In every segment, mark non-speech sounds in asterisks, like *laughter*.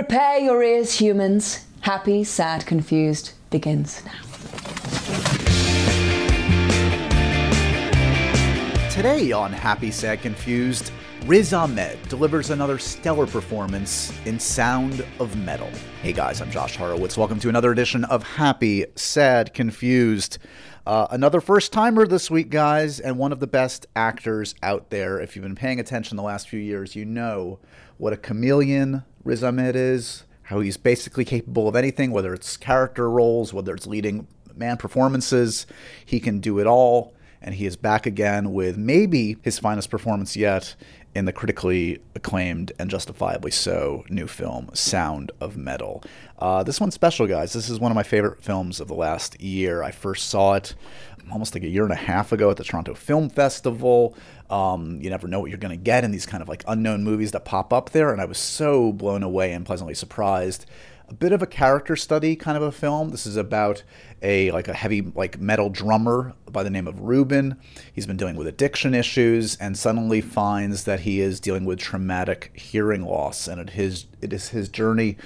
Prepare your ears, humans. Happy, sad, confused begins now. Today on Happy, Sad, Confused, Riz Ahmed delivers another stellar performance in Sound of Metal. Hey guys, I'm Josh Horowitz. Welcome to another edition of Happy, Sad, Confused. Uh, another first timer this week, guys, and one of the best actors out there. If you've been paying attention the last few years, you know what a chameleon Riz Ahmed is, how he's basically capable of anything, whether it's character roles, whether it's leading man performances. He can do it all, and he is back again with maybe his finest performance yet in the critically acclaimed and justifiably so new film Sound of Metal. Uh, this one's special, guys. This is one of my favorite films of the last year. I first saw it almost like a year and a half ago at the Toronto Film Festival. Um, you never know what you're going to get in these kind of like unknown movies that pop up there, and I was so blown away and pleasantly surprised a bit of a character study kind of a film. This is about a like a heavy like metal drummer by the name of Ruben. He's been dealing with addiction issues and suddenly finds that he is dealing with traumatic hearing loss and it his it is his journey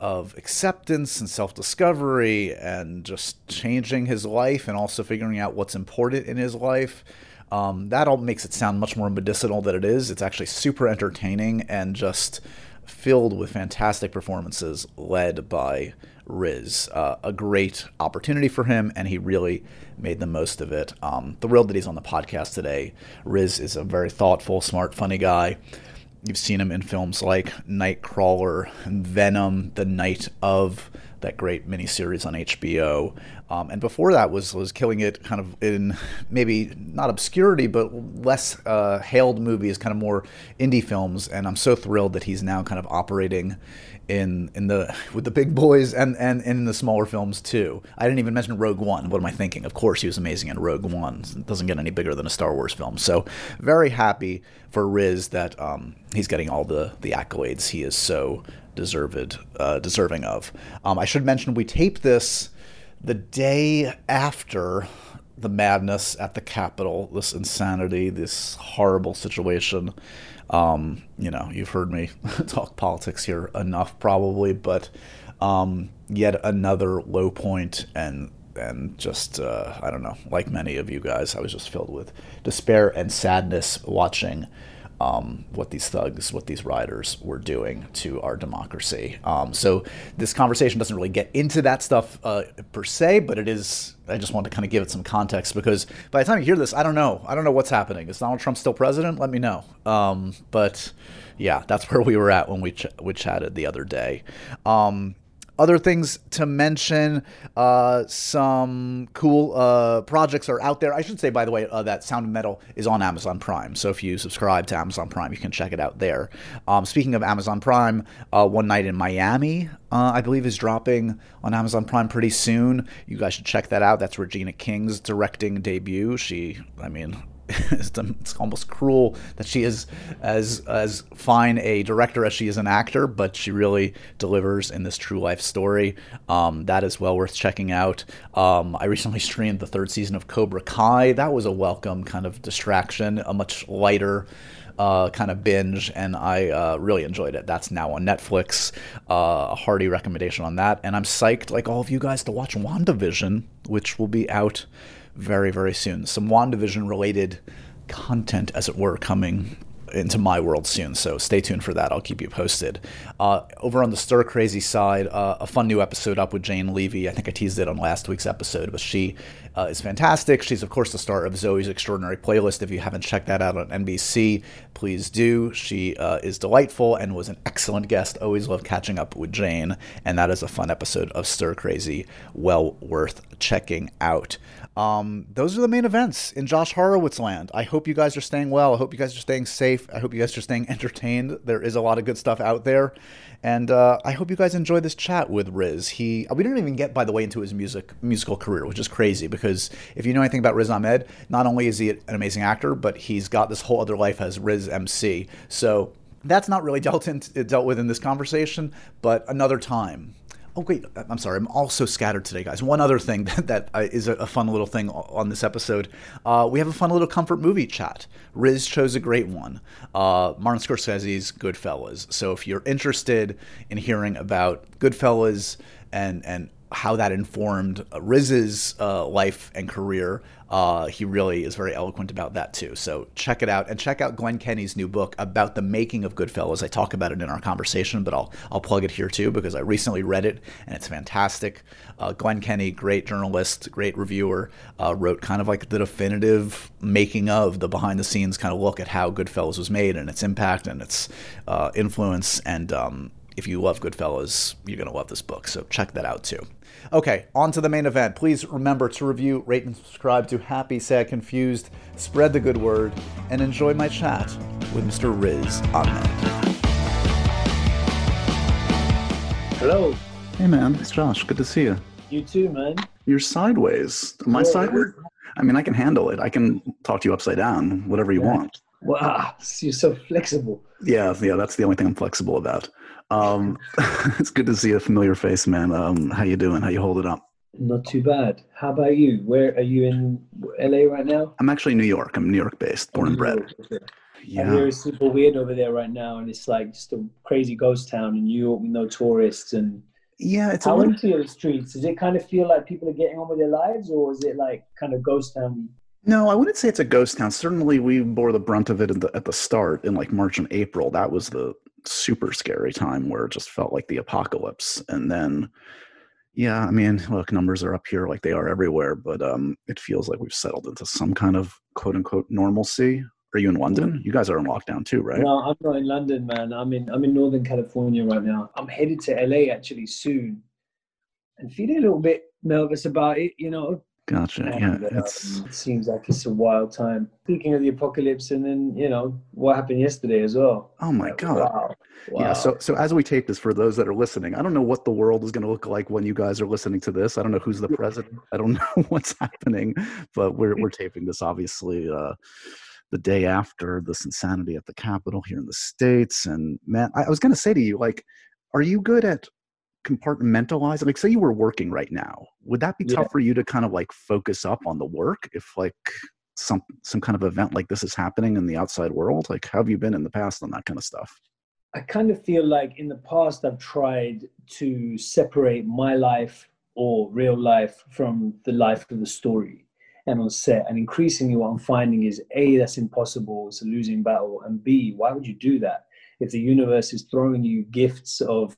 of acceptance and self-discovery and just changing his life and also figuring out what's important in his life. Um, that all makes it sound much more medicinal than it is. It's actually super entertaining and just filled with fantastic performances led by Riz. Uh, a great opportunity for him, and he really made the most of it. Um, thrilled that he's on the podcast today. Riz is a very thoughtful, smart, funny guy. You've seen him in films like Nightcrawler, Venom, The Night of, that great miniseries on HBO. Um, and before that was was killing it kind of in maybe not obscurity, but less uh, hailed movies, kind of more indie films. And I'm so thrilled that he's now kind of operating in in the with the big boys and, and, and in the smaller films too. I didn't even mention Rogue One. What am I thinking? Of course, he was amazing in Rogue One. It doesn't get any bigger than a Star Wars film. So very happy for Riz that um, he's getting all the the accolades he is so deserved uh, deserving of. Um, I should mention we taped this the day after the madness at the Capitol, this insanity, this horrible situation. Um, you know, you've heard me *laughs* talk politics here enough, probably, but um, yet another low point and and just uh, I don't know, like many of you guys, I was just filled with despair and sadness watching um, what these thugs, what these riders were doing to our democracy. Um, so this conversation doesn't really get into that stuff uh, per se, but it is. I just want to kind of give it some context because by the time you hear this, I don't know. I don't know what's happening. Is Donald Trump still president? Let me know. Um, but yeah, that's *laughs* where we were at when we ch- we chatted the other day. Um, other things to mention, uh, some cool uh, projects are out there. I should say, by the way, uh, that Sound of Metal is on Amazon Prime. So if you subscribe to Amazon Prime, you can check it out there. Um, speaking of Amazon Prime, uh, One Night in Miami, uh, I believe, is dropping on Amazon Prime pretty soon. You guys should check that out. That's Regina King's directing debut. She, I mean, *laughs* it's almost cruel that she is as as fine a director as she is an actor, but she really delivers in this true life story. Um, that is well worth checking out. Um, I recently *laughs* streamed the third season of Cobra Kai. That was a welcome kind of distraction, a much lighter. Uh, kind of binge, and I uh, really enjoyed it. That's now on Netflix. Uh, a hearty recommendation on that. And I'm psyched, like all of you guys, to watch WandaVision, which will be out very, very soon. Some WandaVision related content, as it were, coming into my world soon. So stay tuned for that. I'll keep you posted. Uh, over on the stir crazy side, uh, a fun new episode up with Jane Levy. I think I teased it on last week's episode, but she uh, is fantastic. She's of course the star of Zoe's Extraordinary Playlist. If you haven't checked that out on NBC, please do. She uh, is delightful and was an excellent guest. Always love catching up with Jane, and that is a fun episode of Stir Crazy. Well worth checking out. Um, those are the main events in Josh Horowitz land. I hope you guys are staying well. I hope you guys are staying safe. I hope you guys are staying *laughs* entertained. There is a lot of good stuff out there. And uh, I hope you guys enjoy this chat with Riz. He we didn't even get, by the way, into his music musical career, which is crazy because if you know anything about Riz Ahmed, not only is he an amazing actor, but he's got this whole other life as Riz MC. So that's not really *laughs* dealt in, dealt with in this conversation, but another time Oh wait, I'm sorry. I'm also scattered today, guys. One other thing *laughs* that, that uh, a, fun little thing on this episode, uh, we have a fun little comfort movie chat. Riz chose a great one, uh, Martin Scorsese's Goodfellas. So if you're interested in hearing about Goodfellas and and how that informed Riz's uh, life and career. Uh, he really is very eloquent about that too. So check it out and check out Glenn Kenny's new book about the making of Goodfellas. I talk about it in our conversation, but I'll I'll plug it here too because I recently read it and it's fantastic. Uh, Glenn Kenny, great journalist, great reviewer, uh, wrote kind of like the definitive making of the behind the scenes kind of look at how Goodfellas was made and its impact and its uh, influence. And um, if you love Goodfellas, you're gonna love this book. So check that out too. Okay, on to the main event. Please remember to review, rate, and subscribe to Happy, Sad, Confused, spread the good word, and enjoy my chat with Mr. Riz Ahmed. Hello. Hey, man. It's Josh. Good to see you. You too, man. You're sideways. Am I sideways? I mean, I can handle it. I can talk to you upside down, whatever you yeah. want. Wow, you're so flexible. Yeah, yeah, that's the only thing I'm flexible about. Um, *laughs* it's good to see a familiar face, man. Um, how you doing? How you holding up? Not too bad. How about you? Where are you in LA right now? I'm actually New York. I'm New York based, born and bred. Yeah. It's super weird over there right now, and it's like just a crazy ghost town in New York with no tourists. And yeah, it's how are the streets? Does it kind of feel like people are getting on with their lives, or is it like kind of ghost town? No, I wouldn't say it's a ghost town. Certainly, we bore the brunt of it at the, at the start in like March and April. That was the super scary time where it just felt like the apocalypse. And then, yeah, I mean, look, numbers are up here like they are everywhere, but um, it feels like we've settled into some kind of quote unquote normalcy. Are you in London? You guys are in lockdown too, right? No, I'm not in London, man. I'm in I'm in Northern California right now. I'm headed to LA actually soon, and feeling a little bit nervous about it. You know, Gotcha. And, yeah, uh, it seems like it's a wild time. Speaking of the apocalypse, and then you know what happened yesterday as well. Oh my god! Wow. Wow. Yeah. So so as we tape this, for those that are listening, I don't know what the world is going to look like when you guys are listening to this. I don't know who's the president. I don't *laughs* know what's happening, but we're we're taping this obviously uh, the day after this insanity at the Capitol here in the states. And man, I, I was going to say to you, like, are you good at compartmentalize like say you were working right now would that be yeah. tough for you to kind of like focus up on the work if like some some kind of event like this is happening in the outside world? Like how have you been in the past on that kind of stuff? I kind of feel like in the past i've tried to separate my life or real life from the life of the story and on set and increasingly what i'm finding is a that's impossible it's a losing battle and b why would you do that? If the universe is throwing you gifts of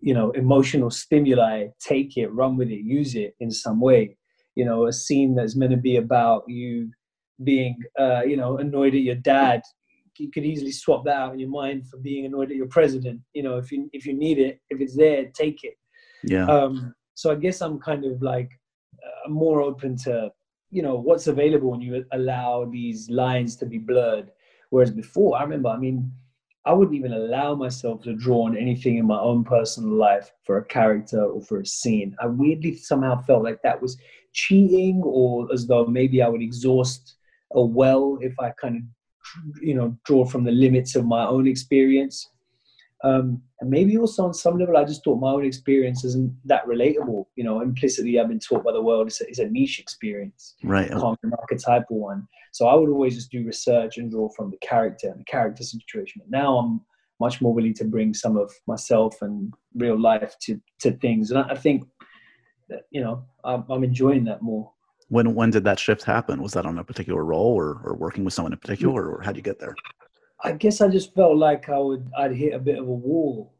you know emotional stimuli take it run with it use it in some way. You know a scene that's meant to be about you being uh, you know annoyed at your dad you could easily swap that out in your mind for being annoyed at your president. You know if you if you need it if it's there take it. Yeah. Um so i guess i'm kind of like uh, more open to you know what's available when you allow these lines to be blurred. Whereas before i remember i mean I wouldn't even allow myself to draw on anything in my own personal life for a character or for a scene. I weirdly somehow felt like that was cheating or as though maybe I would exhaust a well if I kind of, you know, draw from the limits of my own experience. Um, and maybe also on some level, I just thought my own experience isn't that relatable. You know, implicitly, I've been taught by the world it's a, it's a niche experience, right? A common archetypal one. So I would always just do research and draw from the character and the character situation. But now I'm much more willing to bring some of myself and real life to to things, and I, I think that you know I'm, I'm enjoying that more. When when did that shift happen? Was that on a particular role, or or working with someone in particular, or how did you get there? I guess I just felt like I would I'd hit a bit of a wall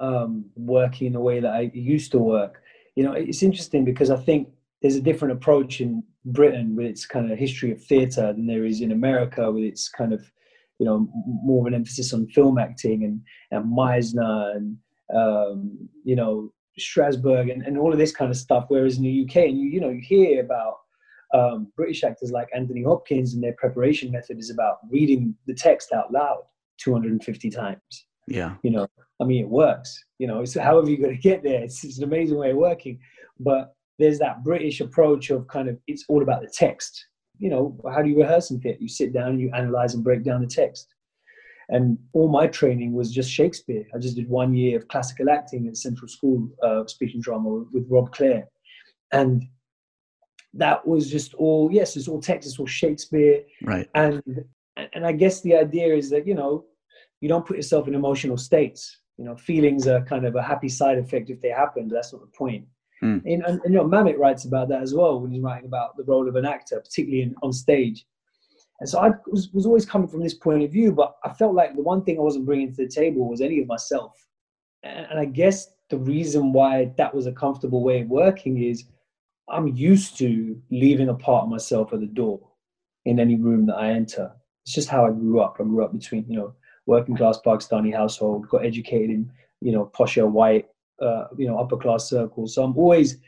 um, working the way that I used to work. You know, it's interesting because I think there's a different approach in Britain with its kind of history of theatre than there is in America with its kind of you know more of an emphasis on film acting and and Meisner and um, you know Strasberg and, and all of this kind of stuff. Whereas in the UK, and you you know you hear about um, British actors like Anthony Hopkins and their preparation method is about reading the text out loud 250 times. Yeah. You know, I mean, it works. You know, it's however you're going to get there. It's, it's an amazing way of working. But there's that British approach of kind of it's all about the text. You know, how do you rehearse in theatre? You sit down, you analyze and break down the text. and all my training was just Shakespeare. I just did one year of classical acting at Central School of Speech and Drama with Rob Clare, and that was just all yes, it's all text, it's all Shakespeare, right? And and I guess the idea is that you know you don't put yourself in emotional states. You know, feelings are kind of a happy side effect if they happen. That's not the point. Mm. And, and, you know, Mamet writes about that as well when he's writing about the role of an actor, particularly in, on stage. And so I was, was always coming from this point of view, but I felt like the one thing I wasn't bringing to the table was any of myself. And, and I guess the reason why that was a comfortable way of working is I'm used to leaving a part of myself at the door in any room that I enter. It's just how I grew up. I grew up between, you know, working class Pakistani household, got educated in, you know, posher white, uh, you know, upper class circles. So I'm always,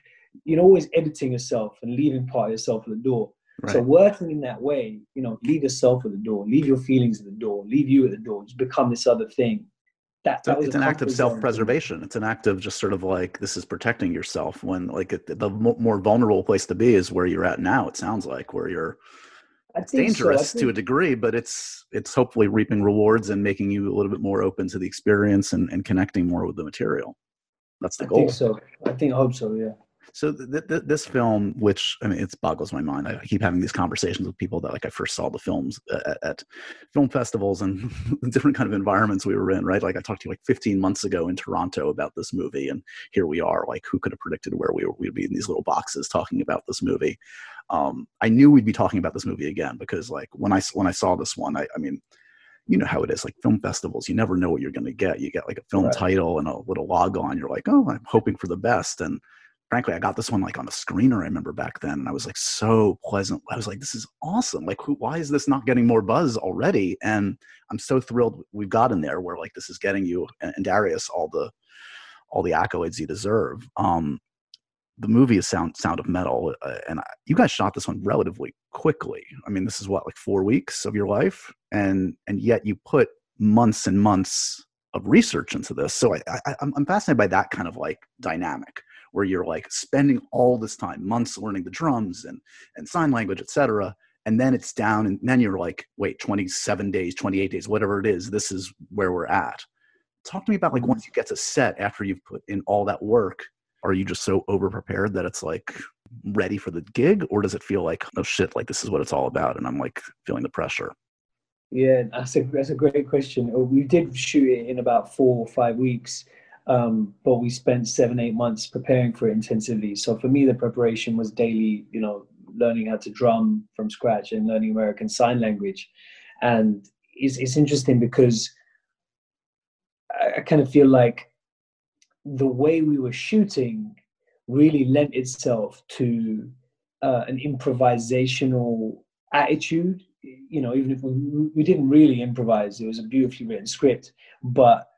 you know, always editing yourself and leaving part of yourself at the door. Right. So working in that way, you know, leave yourself at the door, leave your feelings at the door, leave you at the door, just become this other thing. That, that it's an act of self-preservation. It's an act of just sort of like this is protecting yourself. When like the more vulnerable place to be is where you're at now. It sounds like where you're. It's dangerous so. to a degree, but it's it's hopefully reaping rewards and making you a little bit more open to the experience and, and connecting more with the material. That's the I goal. I think so. I think I hope so. Yeah. So th- th- this film, which I mean, it boggles my mind. I keep having these conversations with people that like I first saw the films at, at film festivals and *laughs* different kind of environments we were in. Right, like I talked to you like 15 months ago in Toronto about this movie, and here we are. Like, who could have predicted where we were, we'd be in these little boxes talking about this movie? Um, I knew we'd be talking about this movie again because, like, when I when I saw this one, I, I mean you know how it is like film festivals you never know what you're going to get you get like a film right. title and a little log on you're like oh i'm hoping for the best and frankly, I got this one like on a screener. I remember back then, and I was like so pleasant. I was like, "This is awesome! Like, who, why is this not getting more buzz already?" And I'm so thrilled we've gotten there where like this is getting you and, and Darius all the all the accolades you deserve. Um, the movie is Sound Sound of Metal, uh, and I, you guys shot this one relatively quickly. I mean, this is what like four weeks of your life, and and yet you put months and months of research into this. So I, I, I'm fascinated by that kind of like dynamic where you're like spending all this time, months learning the drums and, and sign language, etc. And then it's down, and then you're like, wait, 27 days, 28 days, whatever it is, this is where we're at. Talk to me about like mm-hmm. once you get to set after you've put in all that work, are you just so over prepared that it's like ready for the gig, or does it feel like, oh shit, like this is what it's all about, and I'm like feeling the pressure? Yeah, that's a that's a great question. We did shoot it in about four or five weeks, um, but we spent seven, eight months preparing for it intensively. So for me, the preparation was daily, you know, learning how to drum from scratch and learning American Sign Language. And it's, it's interesting because I, I kind of feel like the way we were shooting really lent itself to uh, an improvisational attitude. You know, even if we, we didn't really improvise, it was a beautifully written script, but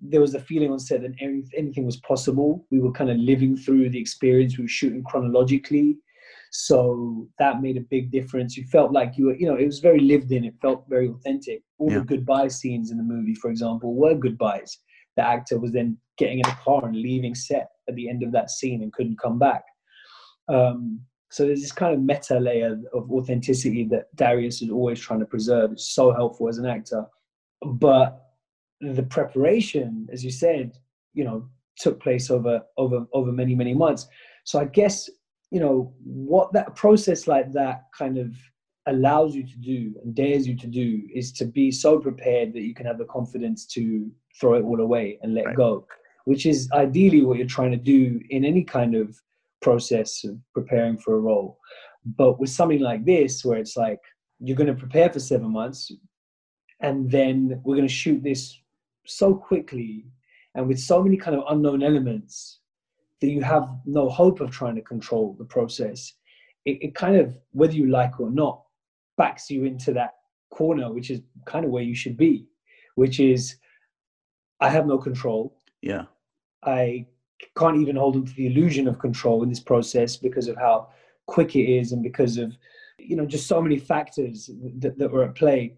there was a feeling on set that anything was possible. We were kind of living through the experience. We were shooting chronologically. So that made a big difference. You felt like you were, you know, it was very lived in. It felt very authentic. All yeah. the goodbye scenes in the movie, for example, were goodbyes. The actor was then getting in a car and leaving set at the end of that scene and couldn't come back. Um, so there's this kind of meta layer of authenticity that Darius is always trying to preserve. It's so helpful as an actor. But the preparation, as you said, you know, took place over over over many many months. So I guess you know what that process like that kind of allows you to do and dares you to do is to be so prepared that you can have the confidence to throw it all away and let right. go, which is ideally what you're trying to do in any kind of process of preparing for a role. But with something like this, where it's like you're going to prepare for seven months, and then we're going to shoot this so quickly and with so many kind of unknown elements that you have no hope of trying to control the process it, it kind of whether you like or not backs you into that corner which is kind of where you should be which is i have no control. Yeah. I can't even hold on to the illusion of control in this process because of how quick it is and because of you know just so many factors that, that were at play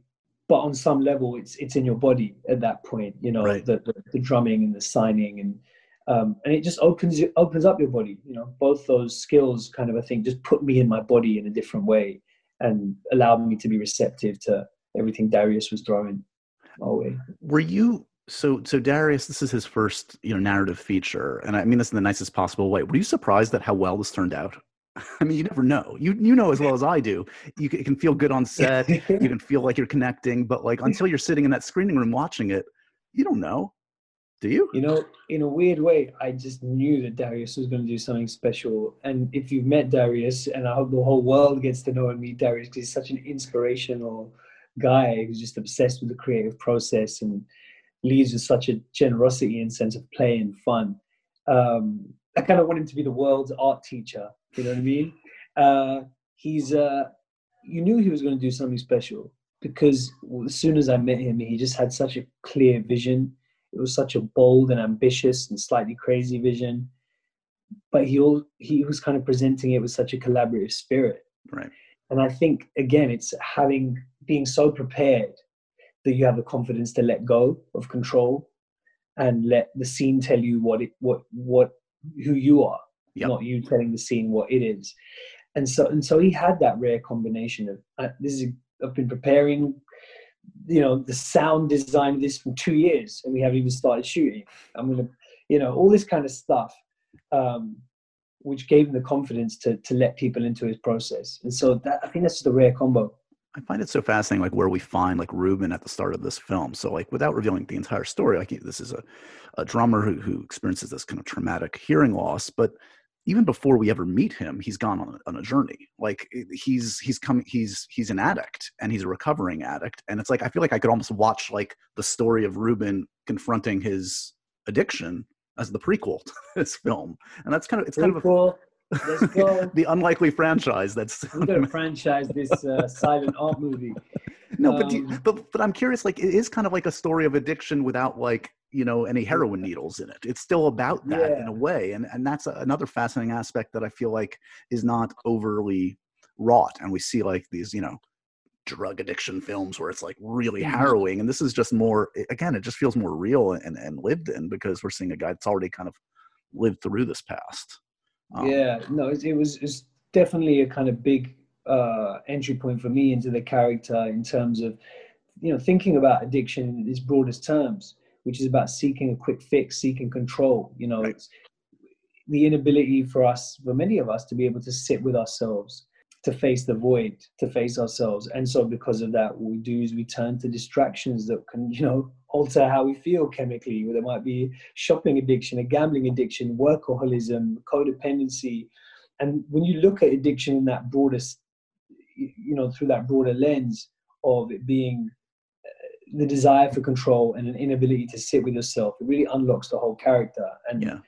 but on some level it's it's in your body at that point you know right. the, the, the, drumming and the signing and um, and it just opens it opens up your body you know both those skills kind of i think just put me in my body in a different way and allowed me to be receptive to everything darius was throwing we? Were you so so Darius? This is his first you know narrative feature, and I mean this in the nicest possible way. Were you surprised at how well this turned out? *laughs* I mean, you never know. You you know as well as I do. You can, can feel good on set. you can *laughs* feel like you're connecting, but like until you're sitting in that screening room watching it, you don't know. Do you? You know, in a weird way, I just knew that Darius was going to do something special. And if you've met Darius, and I hope the whole world gets to know and meet Darius because he's such an inspirational guy who's just obsessed with the creative process and leads with such a generosity and sense of play and fun. Um, I kind of want him to be the world's art teacher. You know what I mean? Uh, he's, uh, you knew he was going to do something special because as soon as I met him, he just had such a clear vision it was such a bold and ambitious and slightly crazy vision, but he all, he was kind of presenting it with such a collaborative spirit. Right. And I think again, it's having being so prepared that you have the confidence to let go of control and let the scene tell you what it what what who you are, yep. not you telling the scene what it is. And so and so he had that rare combination of uh, this is I've been preparing you know the sound design of this for two years and we haven't even started shooting i'm gonna you know all this kind of stuff um, which gave him the confidence to to let people into his process and so that i think that's just a rare combo I find it so fascinating, like where we find like Ruben at the start of this film. So, like, without revealing the entire story, like this is a, a drummer who, who experiences this kind of traumatic hearing loss, but even before we ever meet him, he's gone on a, on a journey. Like he's he's coming he's he's an addict and he's a recovering addict. And it's like I feel like I could almost watch like the story of Ruben confronting his addiction as the prequel *laughs* to this film. And that's kind of it's kind of a, *laughs* the unlikely franchise that's *laughs* we're gonna franchise this uh, silent art movie. No, but, you, um, but but I'm curious. Like, it is kind of like a story of addiction without like you know any heroin needles in it. It's still about that yeah. in a way, and and that's another fascinating aspect that I feel like is not overly wrought. And we see like these you know drug addiction films where it's like really mm-hmm. harrowing, and this is just more. Again, it just feels more real and and lived in because we're seeing a guy that's already kind of lived through this past. Um, yeah, no, it, it was it's definitely a kind of big uh, entry point for me into the character in terms of you know thinking about addiction in its broadest terms which is about seeking a quick fix seeking control you know right. it's the inability for us for many of us to be able to sit with ourselves to face the void to face ourselves and so because of that what we do is we turn to distractions that can you know alter how we feel chemically there might be shopping addiction a gambling addiction workaholism codependency and when you look at addiction in that broadest you know through that broader lens of it being the desire for control and an inability to sit with yourself. It really unlocks the whole character. And yeah.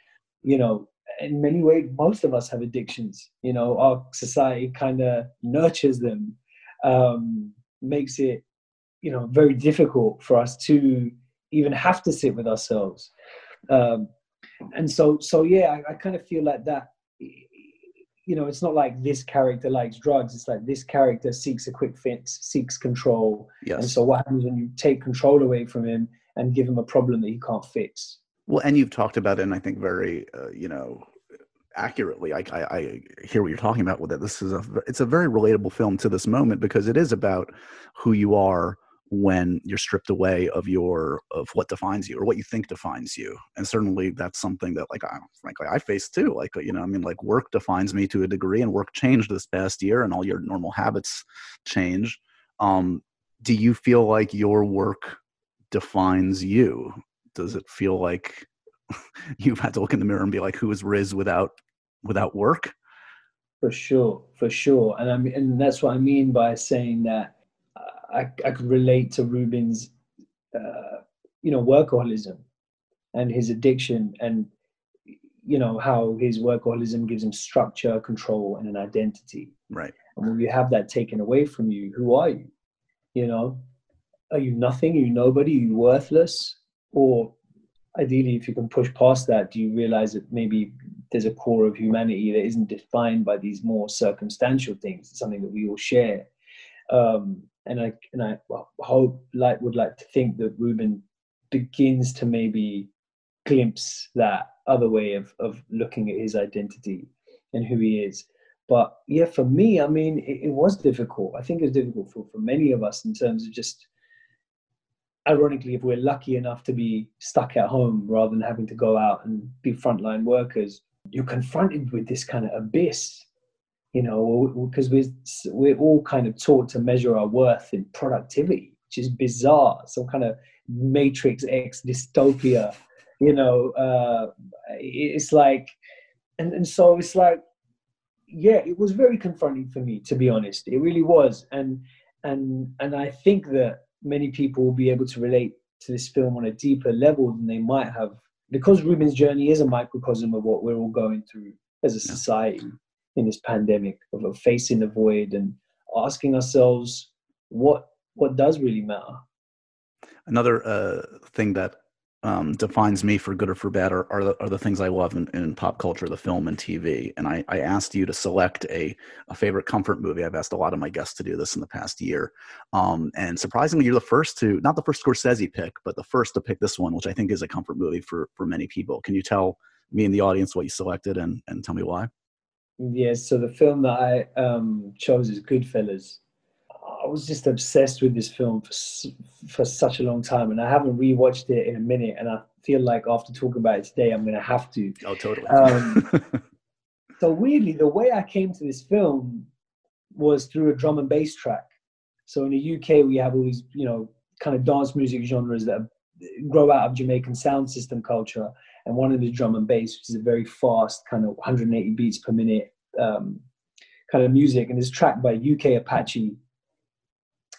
you know in many ways most of us have addictions. You know our society kind of nurtures them um, makes it you know very difficult for us to even have to sit with ourselves. Um, and so so yeah I, I kind of feel like that you know, it's not like this character likes drugs. It's like this character seeks a quick fix, seeks control. Yes. And so what happens when you take control away from him and give him a problem that he can't fix? Well, and you've talked about it, and I think very, uh, you know, accurately. I, I, I, hear what you're talking about with it. This is a, it's a very relatable film to this moment because it is about who you are when you're stripped away of your of what defines you or what you think defines you and certainly that's something that like I, frankly i face too like you know i mean like work defines me to a degree and work changed this past year and all your normal habits change um do you feel like your work defines you? Does it feel like *laughs* you've had to look in the mirror and be like who is riz without without work? For sure for sure and i mean and that's what i mean by saying that I, I could relate to Ruben's, uh, you know, workaholism and his addiction and, you know, how his workaholism gives him structure, control, and an identity. Right. And when you have that taken away from you, who are you? You know, are you nothing? Are you nobody? Are you worthless? Or ideally, if you can push past that, do you realize that maybe there's a core of humanity that isn't defined by these more circumstantial things, it's something that we all share? Um, and I and I hope like would like to think that Ruben begins to maybe glimpse that other way of of looking at his identity and who he is. But yeah, for me, I mean, it, it was difficult. I think it was difficult for, for many of us in terms of just ironically, if we're lucky enough to be stuck at home rather than having to go out and be frontline workers, you're confronted with this kind of abyss, you know, because we're, we're all kind of taught to measure our worth in productivity, which is bizarre. Some kind of Matrix X dystopia, you know, uh, it's like, and, and so it's like, yeah, it was very confronting for me, to be honest. It really was. And, and, and I think that many people will be able to relate to this film on a deeper level than they might have because Ruben's journey is a microcosm of what we're all going through as a society in this pandemic of, facing the void and asking ourselves what what does really matter. Another uh, thing that um, defines me for good or for bad are, are, the, are the things I love in, in, pop culture, the film and TV. And I, I asked you to select a, a favorite comfort movie. I've asked a lot of my guests to do this in the past year. Um, and surprisingly, you're the first to, not the first Scorsese pick, but the first to pick this one, which I think is a comfort movie for, for many people. Can you tell me and the audience what you selected and, and tell me why? Yes. So the film that I um, chose is Goodfellas. I was just obsessed with this film for for such a long time, and I haven't rewatched it in a minute. And I feel like after talking about it today, I'm going to have to. Oh, totally. Um, *laughs* so weirdly, the way I came to this film was through a drum and bass track. So in the UK, we have all these, you know, kind of dance music genres that grow out of Jamaican sound system culture, and one of the drum and bass, which is a very fast kind of 180 beats per minute um, kind of music, and it's tracked by UK Apache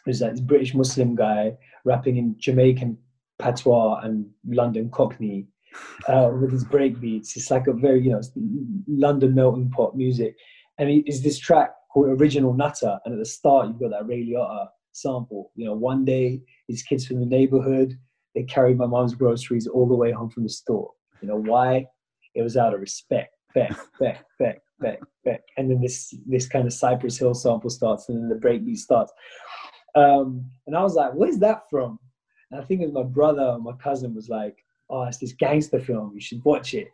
who's like this British Muslim guy rapping in Jamaican patois and London Cockney uh, with his breakbeats. It's like a very, you know, London melting pot music. And it is this track called Original Nutter. And at the start, you've got that Ray Liotta sample. You know, one day, these kids from the neighborhood, they carried my mom's groceries all the way home from the store. You know, why? It was out of respect. Beck, Beck, Beck, Beck, Beck. And then this this kind of Cypress Hill sample starts, and then the breakbeat starts. Um, and I was like, where's that from? And I think it was my brother or my cousin was like, oh, it's this gangster film. You should watch it.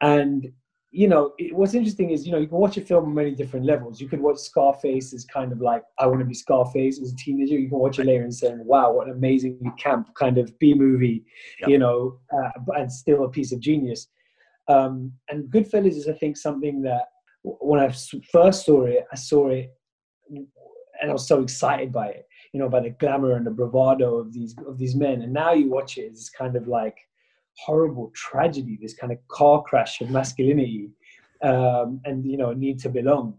And, you know, it, what's interesting is, you know, you can watch a film on many different levels. You could watch Scarface as kind of like, I want to be Scarface as a teenager. You can watch it later and say, wow, what an amazingly camp kind of B movie, yep. you know, uh, and still a piece of genius. Um, and Goodfellas is, I think, something that when I first saw it, I saw it and I was so excited by it, you know, by the glamour and the bravado of these of these men. And now you watch it, it's kind of like horrible tragedy, this kind of car crash of masculinity, um, and you know, need to belong.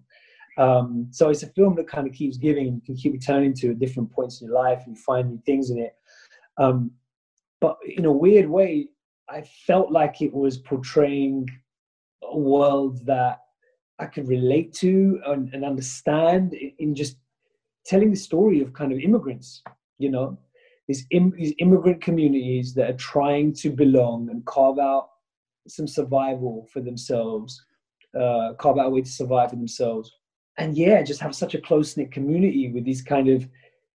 Um, so it's a film that kind of keeps giving, you can keep returning to different points in your life, and you find new things in it. Um, but in a weird way, I felt like it was portraying a world that I could relate to and, and understand in just telling the story of kind of immigrants, you know, these, Im- these immigrant communities that are trying to belong and carve out some survival for themselves, uh, carve out a way to survive for themselves. And yeah, just have such a close knit community with these kind of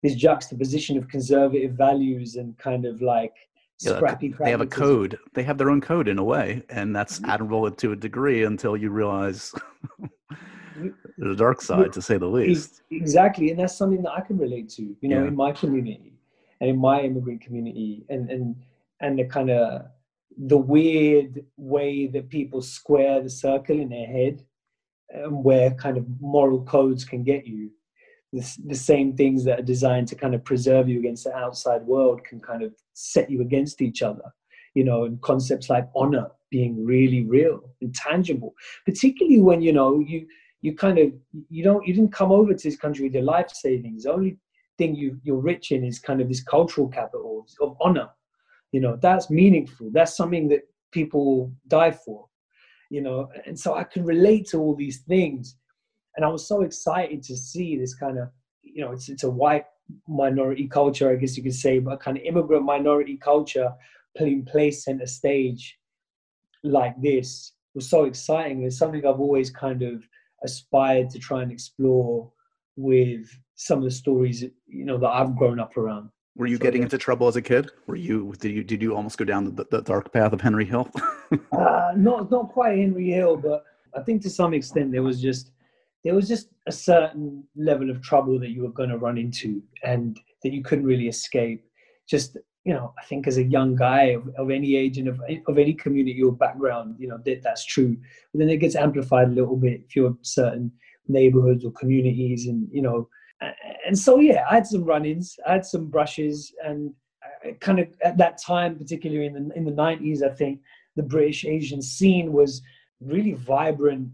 this juxtaposition of conservative values and kind of like scrappy. they have a code. They have their own code in a way, and that's mm-hmm. admirable to a degree until you realize *laughs* the dark side to say the least exactly and that's something that i can relate to you know yeah. in my community and in my immigrant community and and and the kind of the weird way that people square the circle in their head and where kind of moral codes can get you the, the same things that are designed to kind of preserve you against the outside world can kind of set you against each other you know and concepts like honor being really real and tangible particularly when you know you you kind of you don't you didn't come over to this country with your life savings. Only thing you you're rich in is kind of this cultural capital of honor. You know, that's meaningful. That's something that people die for. You know, and so I can relate to all these things. And I was so excited to see this kind of, you know, it's it's a white minority culture, I guess you could say, but kind of immigrant minority culture putting place center stage like this was so exciting. It's something I've always kind of aspired to try and explore with some of the stories you know that I've grown up around. Were you so, getting yeah. into trouble as a kid? Were you did you did you almost go down the, the dark path of Henry Hill? *laughs* uh, not not quite Henry Hill, but I think to some extent there was just there was just a certain level of trouble that you were going to run into and that you couldn't really escape. just you know, I think as a young guy of, of any age and of, of any community or background, you know, that, that's true. But then it gets amplified a little bit if you're certain neighborhoods or communities and, you know, and so, yeah, I had some run-ins, I had some brushes and kind of at that time, particularly in the, in the 90s, I think the British Asian scene was really vibrant,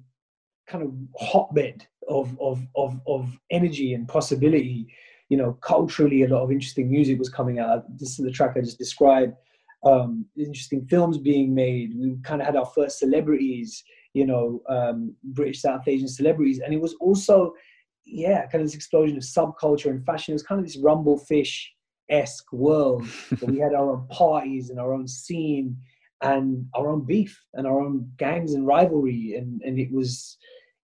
kind of hotbed of, of, of, of energy and possibility you know, culturally, a lot of interesting music was coming out. This is the track I just described. Um, interesting films being made. We kind of had our first celebrities, you know, um, British South Asian celebrities, and it was also, yeah, kind of this explosion of subculture and fashion. It was kind of this rumble fish esque world. *laughs* we had our own parties and our own scene and our own beef and our own gangs and rivalry, and and it was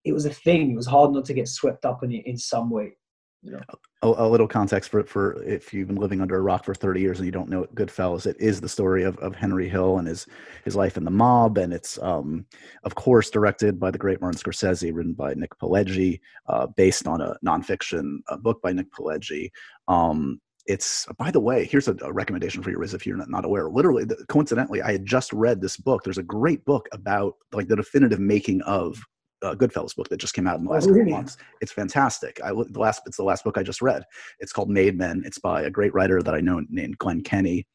it was a thing. It was hard not to get swept up in it in some way. Know? a, a, little context for for if you've been living under a rock for 30 years and you don't know Goodfellas, it is the story of, of Henry Hill and his his life in the mob, and it's um, of course directed by the great Martin Scorsese, written by Nick Pileggi, uh, based on a nonfiction a book by Nick Pileggi. Um, it's by the way here's a, a, recommendation for you Riz if you're not, not aware literally the, coincidentally i had just read this book there's a great book about like the definitive making of uh, Goodfellas book that just came out in the oh, last oh, really? couple months. It's fantastic. I the last it's the last book I just read. It's called Made Men. It's by a great writer that I know named Glenn Kenny.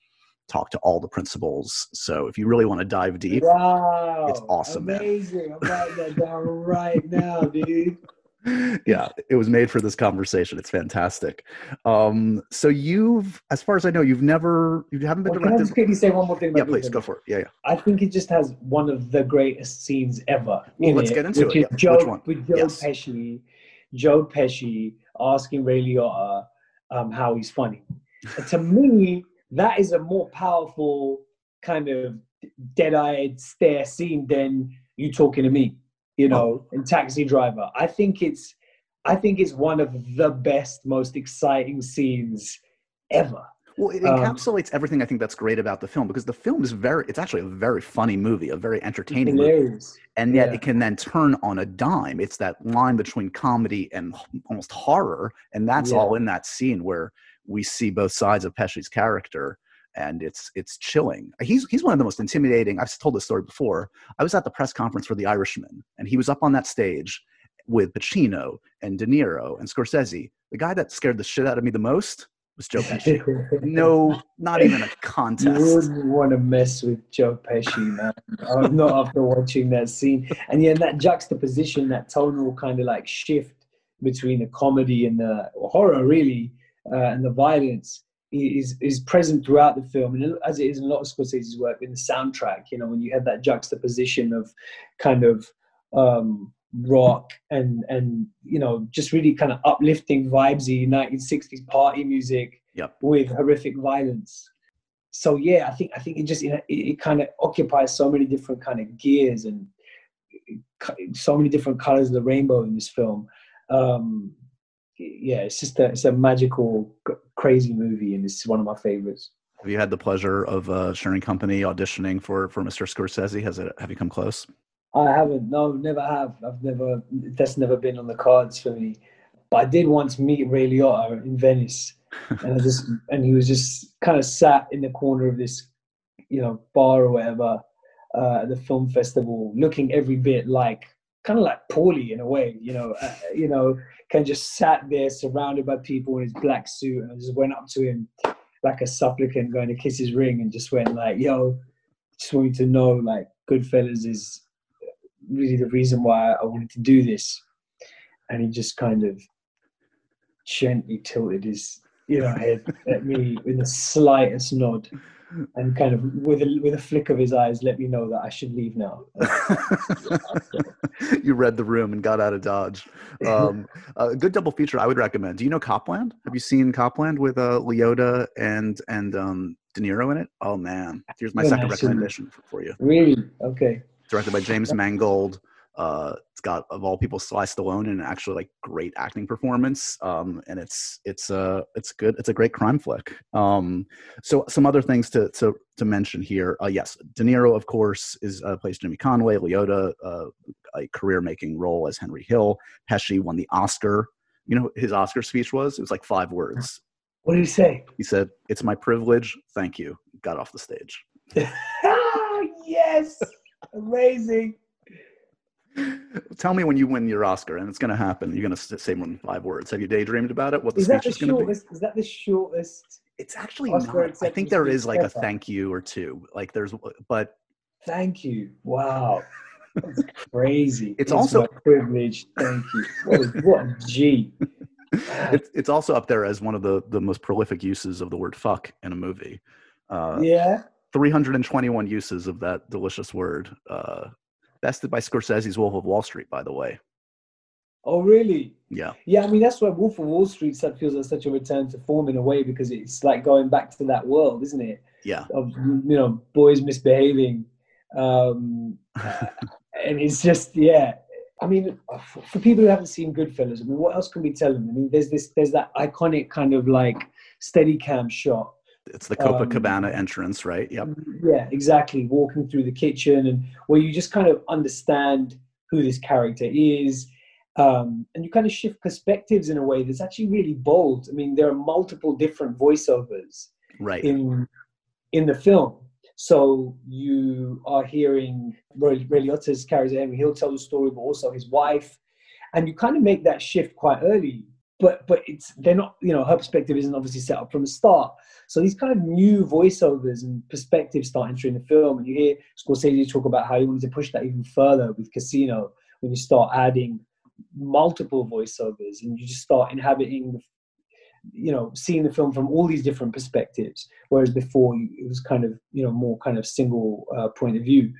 Talk to all the principals. So if you really want to dive deep, wow, it's awesome. Amazing! Man. I'm writing that down right now, dude *laughs* yeah, it was made for this conversation. It's fantastic. Um, so you've, as far as I know, you've never, you haven't been well, directed. Can I just quickly say one more thing? yeah, please go for it. Yeah, yeah. I think it just has one of the greatest scenes ever. Well, let's it, get into which it. Is yeah. Joe, With Joe yes. Pesci, Joe Pesci asking Ray Liotta um, how he's funny. to me, that is a more powerful kind of dead-eyed stare scene than you talking to me you know, and Taxi Driver. I think it's I think it's one of the best, most exciting scenes ever. Well, it um, encapsulates um, everything I think that's great about the film because the film is very, it's actually a very funny movie, a very entertaining movie. And yet yeah. it can then turn on a dime. It's that line between comedy and almost horror. And that's yeah. all in that scene where we see both sides of Pesci's character and it's it's chilling. He's he's one of the most intimidating. I've told this story before. I was at the press conference for The Irishman, and he was up on that stage with Pacino and De Niro and Scorsese. The guy that scared the shit out of me the most was Joe Pesci. no, not even a *laughs* contest. You wouldn't want to mess with Joe Pesci, man. I'm not after watching that scene. And yeah, that juxtaposition, that tonal kind of like shift between the comedy and the horror, really, uh, and the violence is is present throughout the film, and as it is in a lot of Scorsese's work, in the soundtrack. You know, when you have that juxtaposition of kind of um, rock and and you know just really kind of uplifting vibesy 1960s party music yep. with horrific violence. So yeah, I think I think it just it, it kind of occupies so many different kind of gears and so many different colors of the rainbow in this film. Um, yeah, it's just a, it's a magical, crazy movie, and it's one of my favorites. Have you had the pleasure of uh, sharing company auditioning for for Mr. Scorsese? Has it have you come close? I haven't. No, never have. I've never. That's never been on the cards for me. But I did once meet Ray Liotta in Venice, *laughs* and I just and he was just kind of sat in the corner of this, you know, bar or whatever uh, at the film festival, looking every bit like kind of like Paulie in a way, you know, uh, you know, kind of just sat there surrounded by people in his black suit, and I just went up to him like a supplicant going to kiss his ring, and just went like, "Yo, just want you to know, like, Goodfellas is really the reason why I wanted to do this," and he just kind of gently tilted his you know head at me with the slightest nod and kind of with a, with a flick of his eyes let me know that I should leave now. *laughs* you read the room and got out of Dodge. Um, a good double feature I would recommend. Do you know Copland? Have you seen Copland with uh, Liotta and and um, De Niro in it? Oh man, here's my second recommendation for you. Really? Okay. Directed by James Mangold. Uh, it's got of all people Sly Stallone and actually like great acting performance. Um, and it's it's uh it's good. It's a great crime flick. Um, so some other things to to to mention here. Uh, yes, De Niro of course is uh, plays Jimmy Conway. Liotta uh, a career making role as Henry Hill. Pesci won the Oscar. You know his Oscar speech was? It was like five words. What did he say? He said, "It's my privilege. Thank you." Got off the stage. *laughs* yes, amazing. Tell me when you win your Oscar, and it's going to happen. You're going to say more than five words. Have you daydreamed about it? What the Is speech the is going to be? Is that the shortest? It's actually Oscar not. I think there is like a thank you or two. Like there's, but Thank you. Wow, *laughs* that's crazy. It's also- privilege. Thank you. What a G. *laughs* it's it's also up there as one of the the most prolific uses of the word "fuck" in a movie. Uh, yeah. 321 uses of that delicious word. Uh, bested by Scorsese's Wolf of Wall Street, by the way. Oh, really? Yeah, Yeah, I mean that's why Wolf of Wall Street feels like such a return to form in a way because it's like going back to that world, isn't it? yeah, Of you know boys misbehaving, um, *laughs* and it's just yeah. I mean, for for people who haven't seen Goodfellas, I mean, what else can we tell them? I mean, there's this, there's that iconic kind of like steady cam shot it's the Um, Copacabana entrance, right? Yep. Yeah, exactly. Walking through the kitchen and where you just kind of understand who this character is. Um, and you kind of shift perspectives in a way that's actually really bold. I mean, there are multiple different voiceovers Right. in in the film. So you are hearing Ray, Ray Liotta's character Henry Hill tell the story, but also his wife, and you kind of make that shift quite early. But but it's they're not you know her perspective isn't obviously set up from the start. So these kind of new voiceovers and perspectives start entering the film, and you hear Scorsese talk about how he wanted to push that even further with Casino when you start adding multiple voiceovers and you just start inhabiting you know seeing the film from all these different perspectives whereas before it was kind of you know more kind of single uh, point of view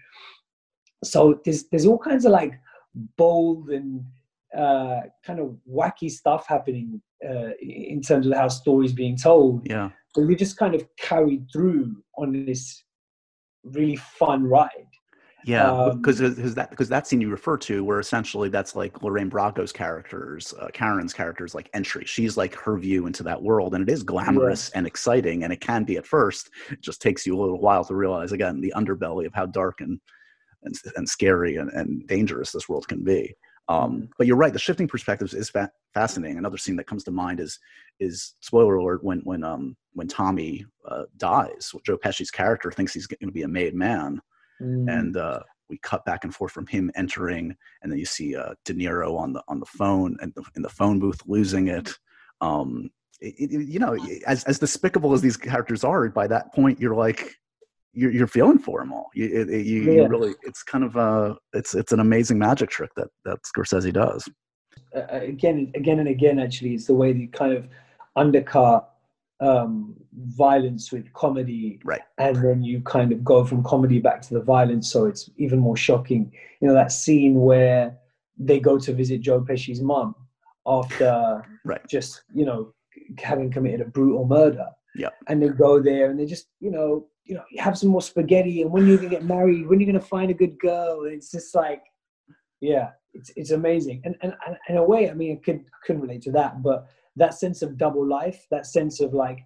so there's there's all kinds of like bold and uh, kind of wacky stuff happening uh, in terms of how stories being told Yeah. but we just kind of carried through on this really fun ride Yeah, Um, because because that because that scene you refer to, where essentially that's like Lorraine Bracco's characters, uh, Karen's characters, like entry. She's like her view into that world, and it is glamorous and exciting, and it can be at first. It just takes you a little while to realize again the underbelly of how dark and and, and scary and, and dangerous this world can be. Um, but you're right. The shifting perspectives is fa- fascinating. Another scene that comes to mind is is spoiler alert when when um when Tommy uh, dies. Joe Pesci's character thinks he's going to be a made man Mm. and uh, we cut back and forth from him entering, and then you see uh, De Niro on the on the phone and the, in the phone booth losing it. Um, it, it- you know, as as despicable as these characters are, by that point you're like. You're, you're feeling for them all. You, it, it- you, you really, it's kind of a, it's it's an amazing magic trick that that Scorsese does. uh, again, again and again, actually, it's the way that you kind of undercut um, violence with comedy, Right. And then you kind of go from comedy back to the violence, so it's even more shocking. You know that scene where they go to visit Joe Pesci's mum after *laughs* Right. just you know having committed a brutal murder. Yeah. And they go there and they just you know you know have some more spaghetti and when you're gonna get married, when you're gonna find a good girl, and it's just like yeah it's it's amazing. And and, and in a way i mean i could could relate to that but that sense of double life that sense of like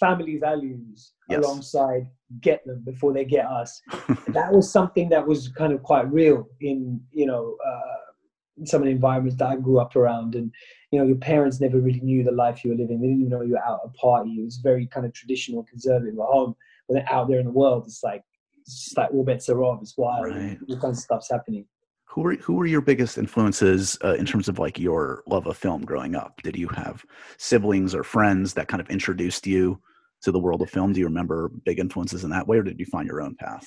family values Yes. alongside get them before they get us *laughs* that was something that was kind of quite real in you know uh, in some of the environments that i grew up around. And you know your parents never really knew the life you were living. They didn't even know you were out at a party. It was very kind of traditional conservative at home but then out there in the world it's like it's just like all bets are off it's wild Right. all kinds of stuff's happening Who were who were your biggest influences uh, in terms of like your love of film growing up? Did you have siblings or friends that kind of introduced you to the world of film? Do you remember big influences in that way, or did you find your own path?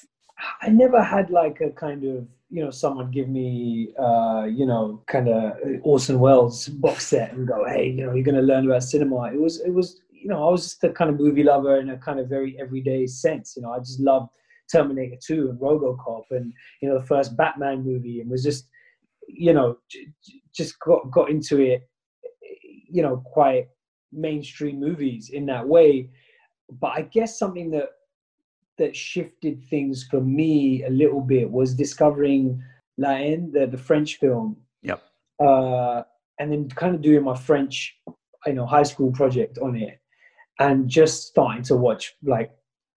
I never had like a kind of you know someone give me uh, you know kind of Orson Welles box set and go hey you know you're going to learn about cinema. It was it was you know I was just a kind of movie lover in a kind of very everyday sense. You know I just loved Terminator 2 and RoboCop and you know the first Batman movie and was just you know j- j- just got got into it you know quite mainstream movies in that way. But I guess something that that shifted things for me a little bit was discovering La Haine, the, the French film. Yep. Uh, and then kind of doing my French, you know, high school project on it and just starting to watch like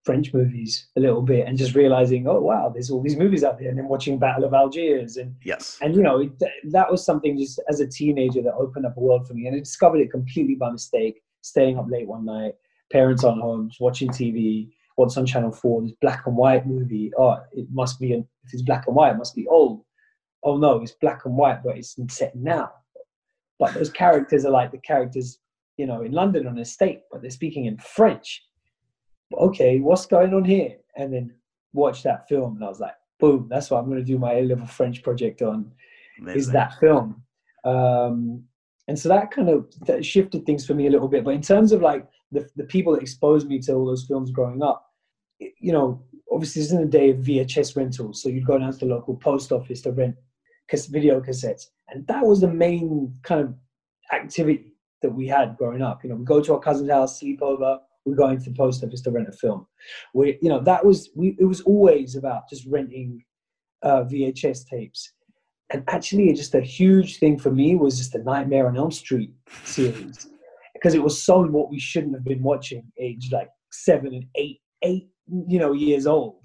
French movies a little bit and just realizing, oh, wow, there's all these movies out there. And then watching Battle of Algiers and Yes. and you know it, that was something just as a teenager that opened up a world for me and i discovered it completely by mistake staying up late one night, parents aren't home, watching TV. What's on Channel Four? This black and white movie. Oh, it must be. If it's black and white, it must be old. Oh no, it's black and white, but it's set now. But those characters are like the characters, you know, in London on a estate, but they're speaking in French. Okay, what's going on here? And then watch that film, and I was like, boom, that's what I'm going to do my A-level French project on. Amazing. Is that film? Um, and so that kind of that shifted things for me a little bit. But in terms of like the the people that exposed me to all those films growing up, you know, obviously this is in the day of VHS rentals, so you'd go down to the local post office to rent video cassettes, and that was the main kind of activity that we had growing up. You know, we go to our cousin's house, sleep over, we go into the post office to rent a film. We, you know, that was we. It was always about just renting uh, VHS tapes. And actually, just a huge thing for me was just the Nightmare on Elm Street series because it was so what we shouldn't have been watching, age like seven and eight, eight, you know, years old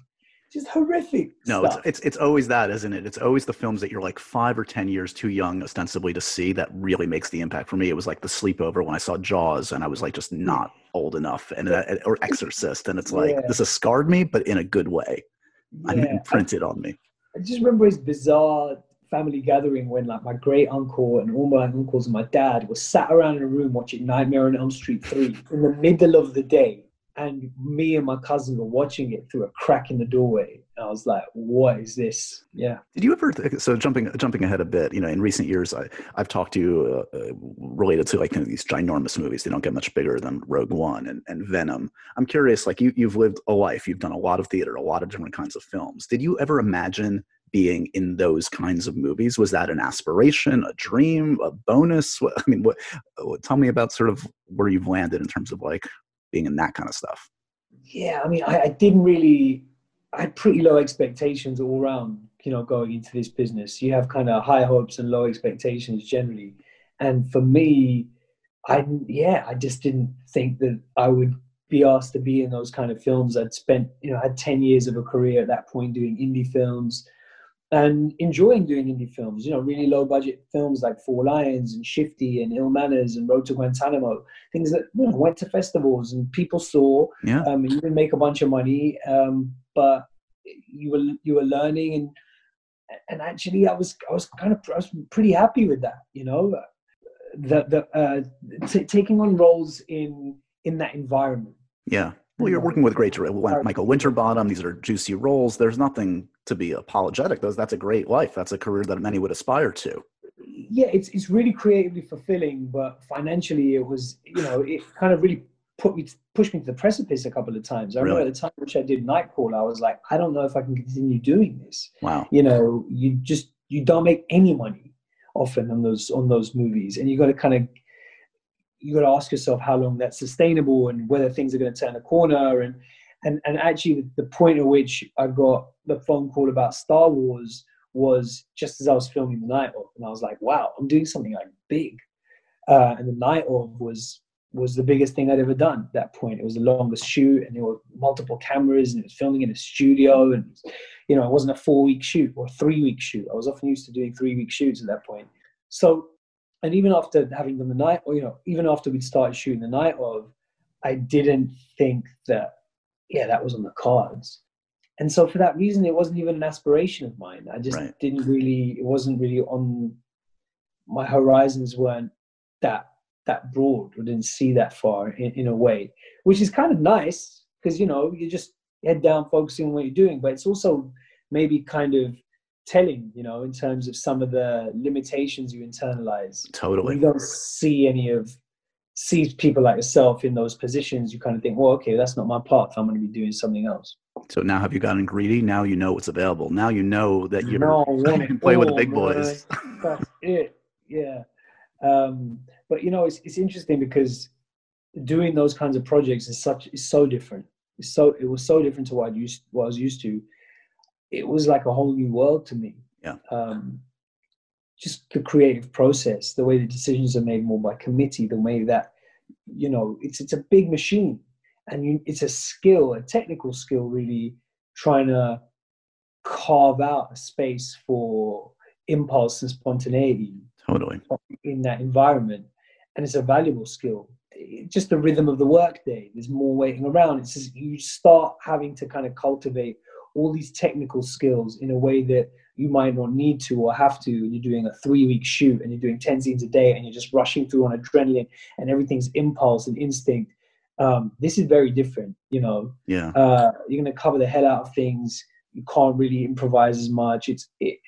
just horrific. No, it's, it's it's always that, isn't it? It's always the films that you're like five or ten years too young, ostensibly, to see that really makes the impact. For me, it was like the sleepover when I saw Jaws, and I was like just not old enough, and or Exorcist, and it's like yeah. this has scarred me, but in a good way. Yeah. I'm imprinted on me. I just remember his bizarre family gathering when like my great uncle and all my uncles and my dad were sat around in a room watching Nightmare on Elm Street 3 in the middle of the day and me and my cousin were watching it through a crack in the doorway. And I was like, "What is this?" Yeah. Did you ever? So jumping jumping ahead a bit, you know, in recent years, I I've talked to you uh, uh related to like you know, these ginormous movies. They don't get much bigger than Rogue One and, and Venom. I'm curious, like you you've lived a life, you've done a lot of theater, a lot of different kinds of films. Did you ever imagine? being in those kinds of movies was that an aspiration a dream a bonus i mean what, what tell me about sort of where you've landed in terms of like being in that kind of stuff? Yeah, I mean, I, I didn't really. I had pretty low expectations all around. You know, going into this business, you have kind of high hopes and low expectations generally. And for me, I yeah, I just didn't think that I would be asked to be in those kind of films. I'd spent, you know, I had 10 years of a career at that point doing indie films, and enjoying doing indie films. You know, really low budget films like Four Lions and Shifty and Ill Manners and Road to Guantanamo, things that you know, went to festivals and people saw. Yeah. Um, you didn't make a bunch of money, um, but you were you were learning and and actually I was I was kind of I was pretty happy with that. You know, the the uh, t- taking on roles in in that environment. Yeah. Well, you're working with great Michael Winterbottom. These are juicy roles. There's nothing to be apologetic. Those that's a great life. That's a career that many would aspire to. Yeah, it's it's really creatively fulfilling, but financially, it was you know it kind of really put me pushed me to the precipice a couple of times. I really? remember at the time which I did Night Nightcrawler, I was like, I don't know if I can continue doing this. Wow. You know, you just you don't make any money often on those on those movies, and you got to kind of you got to ask yourself how long that's sustainable and whether things are going to turn a corner and and and actually the point at which I got the phone call about Star Wars was just as I was filming the night of, and I was like, wow, I'm doing something like big. Uh, and the night of was was the biggest thing I'd ever done. At that point, it was the longest shoot, and there were multiple cameras, and it was filming in a studio, and you know, it wasn't a four week shoot or three week shoot. I was often used to doing three week shoots at that point. So and even after having done the night, or you know, even after we'd started shooting the night of, I didn't think that, yeah, that was on the cards. And so for that reason, it wasn't even an aspiration of mine. I just right. didn't really, it wasn't really on my horizons weren't that that broad. I didn't see that far in, in a way, which is kind of nice because you know you just head down focusing on what you're doing, but it's also maybe kind of telling, you know, in terms of some of the limitations you internalize. Totally. You don't see any of see people like yourself in those positions, you kind of think, well, okay, that's not my path. I'm going to be doing something else. So now have you gotten greedy? Now you know what's available. Now you know that you're no, *laughs* you can play with the big boys. *laughs* That's it. Yeah. Um, but you know, it's it's interesting because doing those kinds of projects is such is so different. It's so it was so different to what I used what I was used to it was like a whole new world to me. Yeah. Um, just the creative process, the way the decisions are made more by committee, the way that you know it's it's a big machine, and you, it's a skill, a technical skill, really trying to carve out a space for impulse and spontaneity. Totally. In that environment, and it's a valuable skill. just the rhythm of the workday. There's more waiting around. It's just you start having to kind of cultivate all these technical skills in a way that you might not need to or have to. and You're doing a three week shoot and you're doing 10 scenes a day and you're just rushing through on adrenaline and everything's impulse and instinct. Um, this is very different, you know. Yeah. Uh, you're going to cover the hell out of things. You can't really improvise as much. It's it,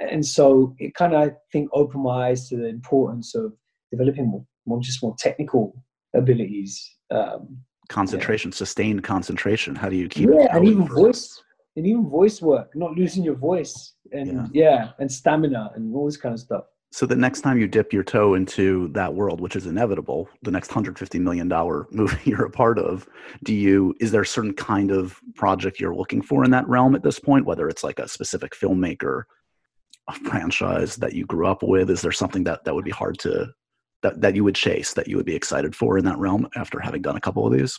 and so it kind of I think opened my eyes to the importance of developing more, more just more technical abilities. Um, concentration, yeah. sustained concentration. How do you keep? It? Yeah, and even voice, and even voice work, not losing your voice, and yeah. yeah, and stamina, and all this kind of stuff. So the next time you dip your toe into that world, which is inevitable, the next hundred fifty million dollar *laughs* movie you're a part of, do you is there a certain kind of project you're looking for in that realm at this point? Whether it's like a specific filmmaker, a franchise that you grew up with, is there something that that would be hard to that, that you would chase that you would be excited for in that realm after having done a couple of these?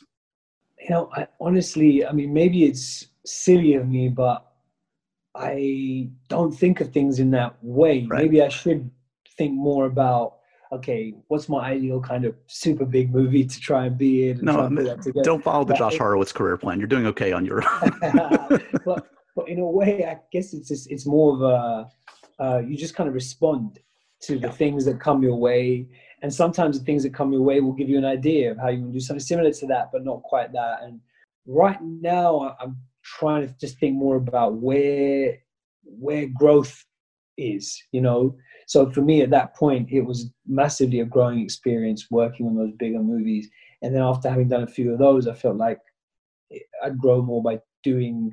You know, I, honestly, I mean, maybe it's silly of me, but I don't think of things in that way. Right. Maybe I should think more about okay, what's my ideal kind of super big movie to try and be in? no, don't follow the but Josh it, Horowitz career plan. You're doing okay on your. *laughs* *laughs* but but in a way, I guess it's just, it's more of a uh, you just kind of respond to the things that come your way and sometimes the things that come your way will give you an idea of how you can do something similar to that but not quite that. And right now i'm trying to just think more about where where growth is you know? So for me at that point it was massively a growing experience working on those bigger movies. And then after having done a few of those i felt like i'd grow more by doing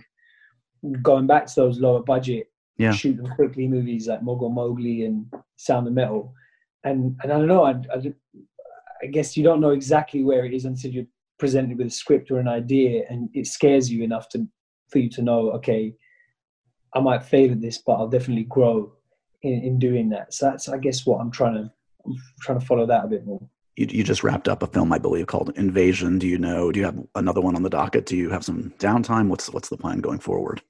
going back to those lower budget yeah. shoot them quickly movies like mogul mowgli and sound of metal and and I don't know. I, I, I, guess you don't know exactly where it is until you're presented with a script or an idea, and it scares you enough to for you to know, okay, I might fail at this, but I'll definitely grow in, in doing that. So that's, I guess, what I'm trying to I'm trying to follow that a bit more. You, you just wrapped up a film, I believe, called Invasion. Do you know? Do you have another one on the docket? Do you have some downtime? What's what's the plan going forward?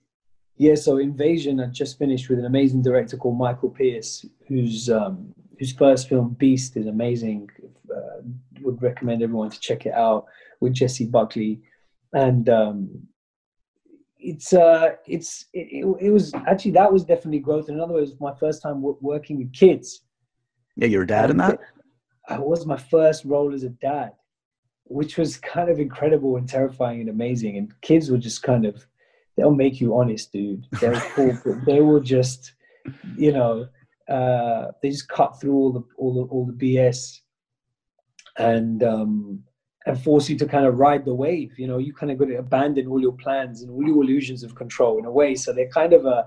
Yeah, so Invasion, I just finished with an amazing director called Michael Pearce, who's um, whose first film Beast is amazing. Uh, would recommend everyone to check it out with Jessie Buckley, and um, it's uh, it's it, it, it, was actually that was definitely growth. In other words, my first time w- working with kids. Yeah, you're a dad in that. I was my first role as a dad, which was kind of incredible and terrifying and amazing. And kids were just kind of they'll make you honest, dude. They'll they will just, you know, uh, they just cut through all the all the all the BS and um, and force you to kind of ride the wave. You know, you kind of got to abandon all your plans and all your illusions of control in a way. So they're kind of a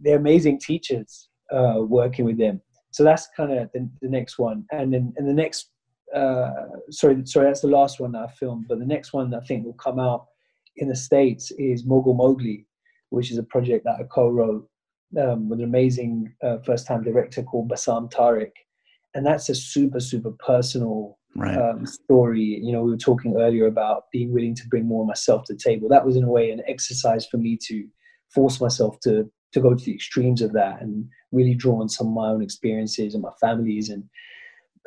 they're amazing teachers uh, working with them. So that's kind of the, the next one, and then and the next uh, sorry sorry that's the last one that I filmed, but the next one I think will come out in the states is Mogul Mowgli, which is a project that I co-wrote um, with an amazing uh, first-time director called Bassam Tariq, and that's a super super personal right. um, story. You know, we were talking earlier about being willing to bring more of myself to the table. That was in a way an exercise for me to force myself to to go to the extremes of that and really draw on some of my own experiences and my families and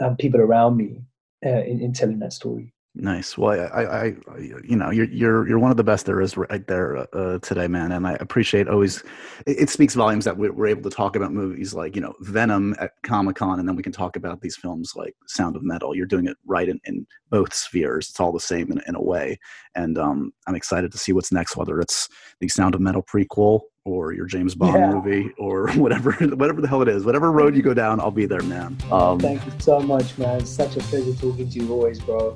um, people around me uh, in, in telling that story. Nice. Well, I, I, I, you know, you're you're you're one of the best there is right there uh, today, man. And I appreciate always. It, it speaks volumes that we're, we're, able to talk about movies like you know Venom at Comic Con, and then we can talk about these films like Sound of Metal. You're doing it right in, in both spheres. It's all the same in, in a way, and um, I'm excited to see what's next. Whether it's the Sound of Metal prequel or your James Bond yeah. movie or *laughs* whatever whatever the hell it is. Whatever road you go down, I'll be there, man. Um, Thank you so much, man. It's such a pleasure talking to you always, bro.